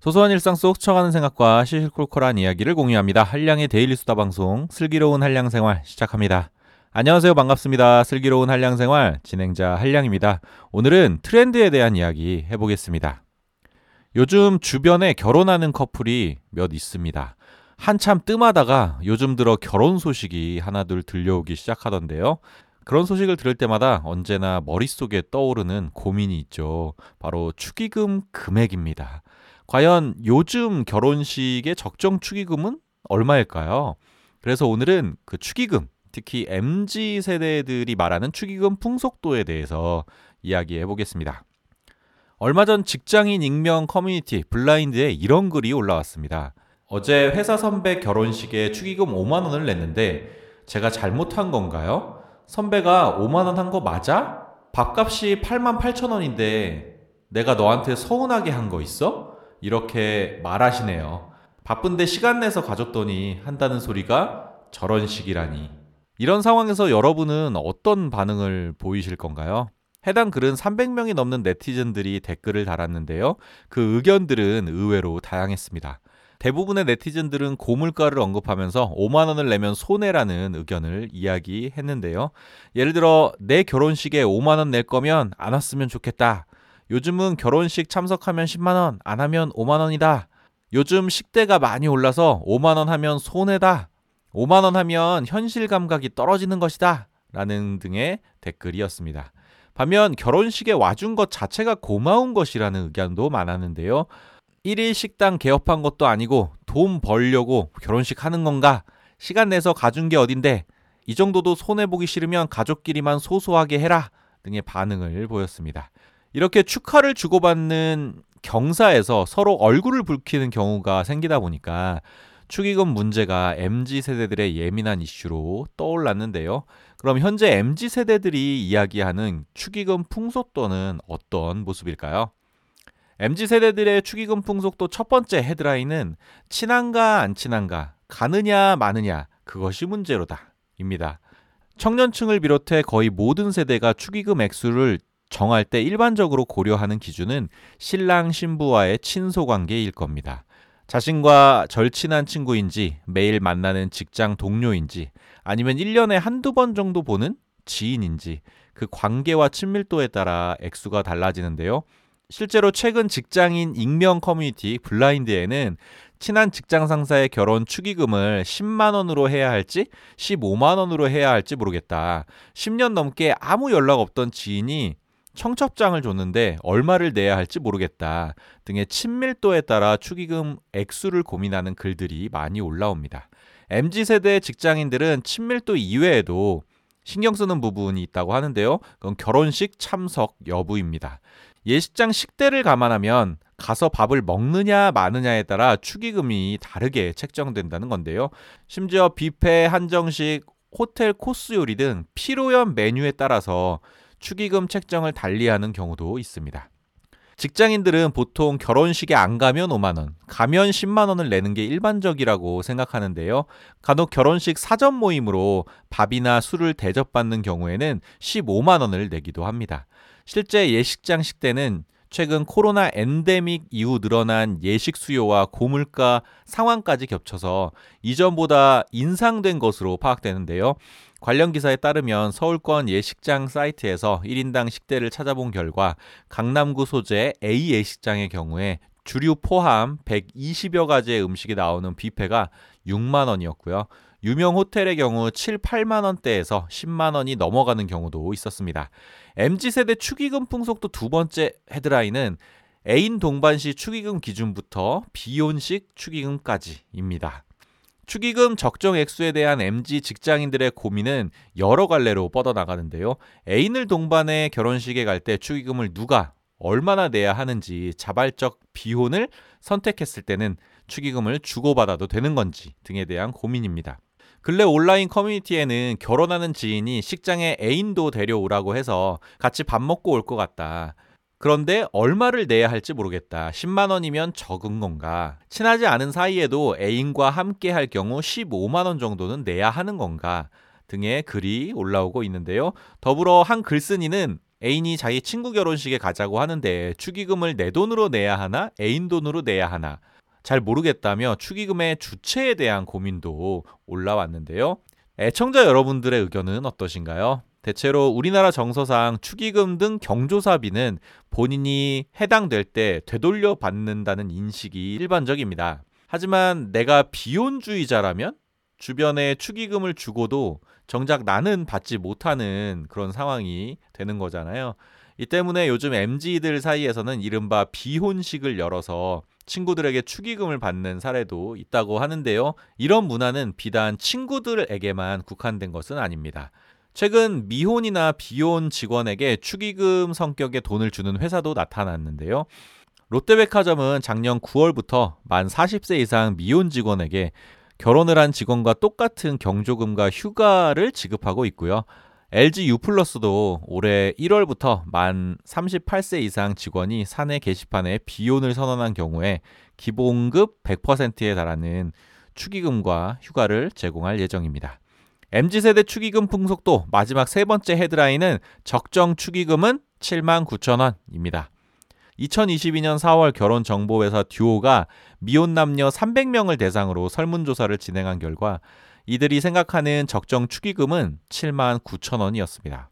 소소한 일상 속 스쳐가는 생각과 시시콜콜한 이야기를 공유합니다. 한량의 데일리 수다 방송 슬기로운 한량 생활 시작합니다. 안녕하세요. 반갑습니다. 슬기로운 한량 생활 진행자 한량입니다. 오늘은 트렌드에 대한 이야기 해보겠습니다. 요즘 주변에 결혼하는 커플이 몇 있습니다. 한참 뜸하다가 요즘 들어 결혼 소식이 하나둘 들려오기 시작하던데요. 그런 소식을 들을 때마다 언제나 머릿속에 떠오르는 고민이 있죠. 바로 축의금 금액입니다. 과연 요즘 결혼식의 적정 축의금은 얼마일까요? 그래서 오늘은 그 축의금, 특히 MZ 세대들이 말하는 축의금 풍속도에 대해서 이야기해 보겠습니다. 얼마 전 직장인 익명 커뮤니티 블라인드에 이런 글이 올라왔습니다. 어제 회사 선배 결혼식에 축의금 5만 원을 냈는데 제가 잘못한 건가요? 선배가 5만 원 한 거 맞아? 밥값이 8만 8천 원인데 내가 너한테 서운하게 한 거 있어? 이렇게 말하시네요. 바쁜데 시간 내서 가졌더니 한다는 소리가 저런 식이라니. 이런 상황에서 여러분은 어떤 반응을 보이실 건가요? 해당 글은 300명이 넘는 네티즌들이 댓글을 달았는데요. 그 의견들은 의외로 다양했습니다. 대부분의 네티즌들은 고물가를 언급하면서 5만 원을 내면 손해라는 의견을 이야기했는데요. 예를 들어 내 결혼식에 5만 원 낼 거면 안 왔으면 좋겠다. 요즘은 결혼식 참석하면 10만 원, 안 하면 5만 원이다. 요즘 식대가 많이 올라서 5만 원 하면 손해다. 5만 원 하면 현실 감각이 떨어지는 것이다. 라는 등의 댓글이었습니다. 반면 결혼식에 와준 것 자체가 고마운 것이라는 의견도 많았는데요. 1일 식당 개업한 것도 아니고 돈 벌려고 결혼식 하는 건가? 시간 내서 가준 게 어딘데? 이 정도도 손해보기 싫으면 가족끼리만 소소하게 해라. 등의 반응을 보였습니다. 이렇게 축하를 주고받는 경사에서 서로 얼굴을 붉히는 경우가 생기다 보니까 축의금 문제가 MZ 세대들의 예민한 이슈로 떠올랐는데요. 그럼 현재 MZ 세대들이 이야기하는 축의금 풍속도는 어떤 모습일까요? MZ 세대들의 축의금 풍속도 첫 번째 헤드라인은 친한가 안 친한가, 가느냐 마느냐 그것이 문제로다. 입니다. 청년층을 비롯해 거의 모든 세대가 축의금 액수를 정할 때 일반적으로 고려하는 기준은 신랑 신부와의 친소 관계일 겁니다. 자신과 절친한 친구인지 매일 만나는 직장 동료인지 아니면 1년에 한두 번 정도 보는 지인인지 그 관계와 친밀도에 따라 액수가 달라지는데요. 실제로 최근 직장인 익명 커뮤니티 블라인드에는 친한 직장 상사의 결혼 축의금을 10만 원으로 해야 할지 15만 원으로 해야 할지 모르겠다. 10년 넘게 아무 연락 없던 지인이 청첩장을 줬는데 얼마를 내야 할지 모르겠다 등의 친밀도에 따라 축의금 액수를 고민하는 글들이 많이 올라옵니다. MZ 세대 직장인들은 친밀도 이외에도 신경 쓰는 부분이 있다고 하는데요. 그건 결혼식 참석 여부입니다. 예식장 식대를 감안하면 가서 밥을 먹느냐 마느냐에 따라 축의금이 다르게 책정된다는 건데요. 심지어 뷔페, 한정식, 호텔 코스 요리 등 필요연 메뉴에 따라서 축의금 책정을 달리하는 경우도 있습니다. 직장인들은 보통 결혼식에 안 가면 5만 원, 가면 10만 원을 내는 게 일반적이라고 생각하는데요. 간혹 결혼식 사전 모임으로 밥이나 술을 대접받는 경우에는 15만 원을 내기도 합니다. 실제 예식장 식대는 최근 코로나 엔데믹 이후 늘어난 예식 수요와 고물가 상황까지 겹쳐서 이전보다 인상된 것으로 파악되는데요. 관련 기사에 따르면 서울권 예식장 사이트에서 1인당 식대를 찾아본 결과 강남구 소재 A 예식장의 경우에 주류 포함 120여 가지의 음식이 나오는 뷔페가 6만 원이었고요. 유명 호텔의 경우 7, 8만 원대에서 10만 원이 넘어가는 경우도 있었습니다. MZ세대 축의금 풍속도 두 번째 헤드라인은 애인 동반 시 축의금 기준부터 비혼식 축의금까지입니다. 축의금 적정 액수에 대한 MZ 직장인들의 고민은 여러 갈래로 뻗어나가는데요. 애인을 동반해 결혼식에 갈 때 축의금을 누가 얼마나 내야 하는지 자발적 비혼을 선택했을 때는 축의금을 주고받아도 되는 건지 등에 대한 고민입니다. 근래 온라인 커뮤니티에는 결혼하는 지인이 식장에 애인도 데려오라고 해서 같이 밥 먹고 올 것 같다. 그런데 얼마를 내야 할지 모르겠다. 10만 원이면 적은 건가? 친하지 않은 사이에도 애인과 함께 할 경우 15만 원 정도는 내야 하는 건가? 등의 글이 올라오고 있는데요. 더불어 한 글쓴이는 애인이 자기 친구 결혼식에 가자고 하는데 축의금을 내 돈으로 내야 하나 애인 돈으로 내야 하나 잘 모르겠다며 축의금의 주체에 대한 고민도 올라왔는데요. 애청자 여러분들의 의견은 어떠신가요? 대체로 우리나라 정서상 축의금 등 경조사비는 본인이 해당될 때 되돌려 받는다는 인식이 일반적입니다. 하지만 내가 비혼주의자라면 주변에 축의금을 주고도 정작 나는 받지 못하는 그런 상황이 되는 거잖아요. 이 때문에 요즘 MZ들 사이에서는 이른바 비혼식을 열어서 친구들에게 축의금을 받는 사례도 있다고 하는데요. 이런 문화는 비단 친구들에게만 국한된 것은 아닙니다. 최근 미혼이나 비혼 직원에게 축의금 성격의 돈을 주는 회사도 나타났는데요. 롯데백화점은 작년 9월부터 만 40세 이상 미혼 직원에게 결혼을 한 직원과 똑같은 경조금과 휴가를 지급하고 있고요. LG U+도 올해 1월부터 만 38세 이상 직원이 사내 게시판에 비혼을 선언한 경우에 기본급 100%에 달하는 축의금과 휴가를 제공할 예정입니다. MZ세대 축의금 풍속도 마지막 세 번째 헤드라인은 적정 축의금은 7만 9천 원입니다. 2022년 4월 결혼정보회사 듀오가 미혼 남녀 300명을 대상으로 설문조사를 진행한 결과 이들이 생각하는 적정 축의금은 7만 9천 원이었습니다.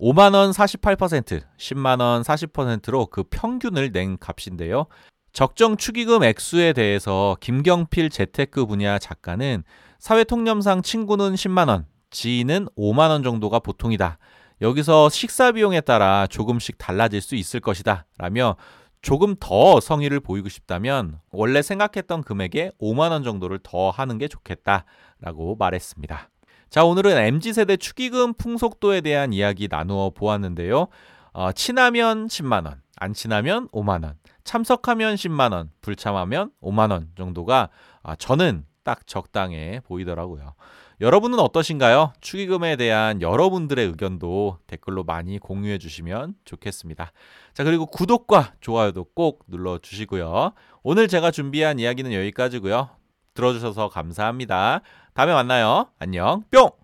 5만 원 48%, 10만 원 40%로 그 평균을 낸 값인데요. 적정 축의금 액수에 대해서 김경필 재테크 분야 작가는 사회통념상 친구는 10만 원, 지인은 5만 원 정도가 보통이다. 여기서 식사 비용에 따라 조금씩 달라질 수 있을 것이다. 라며 조금 더 성의를 보이고 싶다면 원래 생각했던 금액에 5만 원 정도를 더 하는 게 좋겠다 라고 말했습니다. 자, 오늘은 MZ세대 축의금 풍속도에 대한 이야기 나누어 보았는데요. 어, 친하면 10만 원, 안 친하면 5만 원, 참석하면 10만 원, 불참하면 5만 원 정도가 아, 저는 딱 적당해 보이더라고요. 여러분은 어떠신가요? 축의금에 대한 여러분들의 의견도 댓글로 많이 공유해 주시면 좋겠습니다. 자, 그리고 구독과 좋아요도 꼭 눌러 주시고요. 오늘 제가 준비한 이야기는 여기까지고요. 들어주셔서 감사합니다. 다음에 만나요. 안녕. 뿅!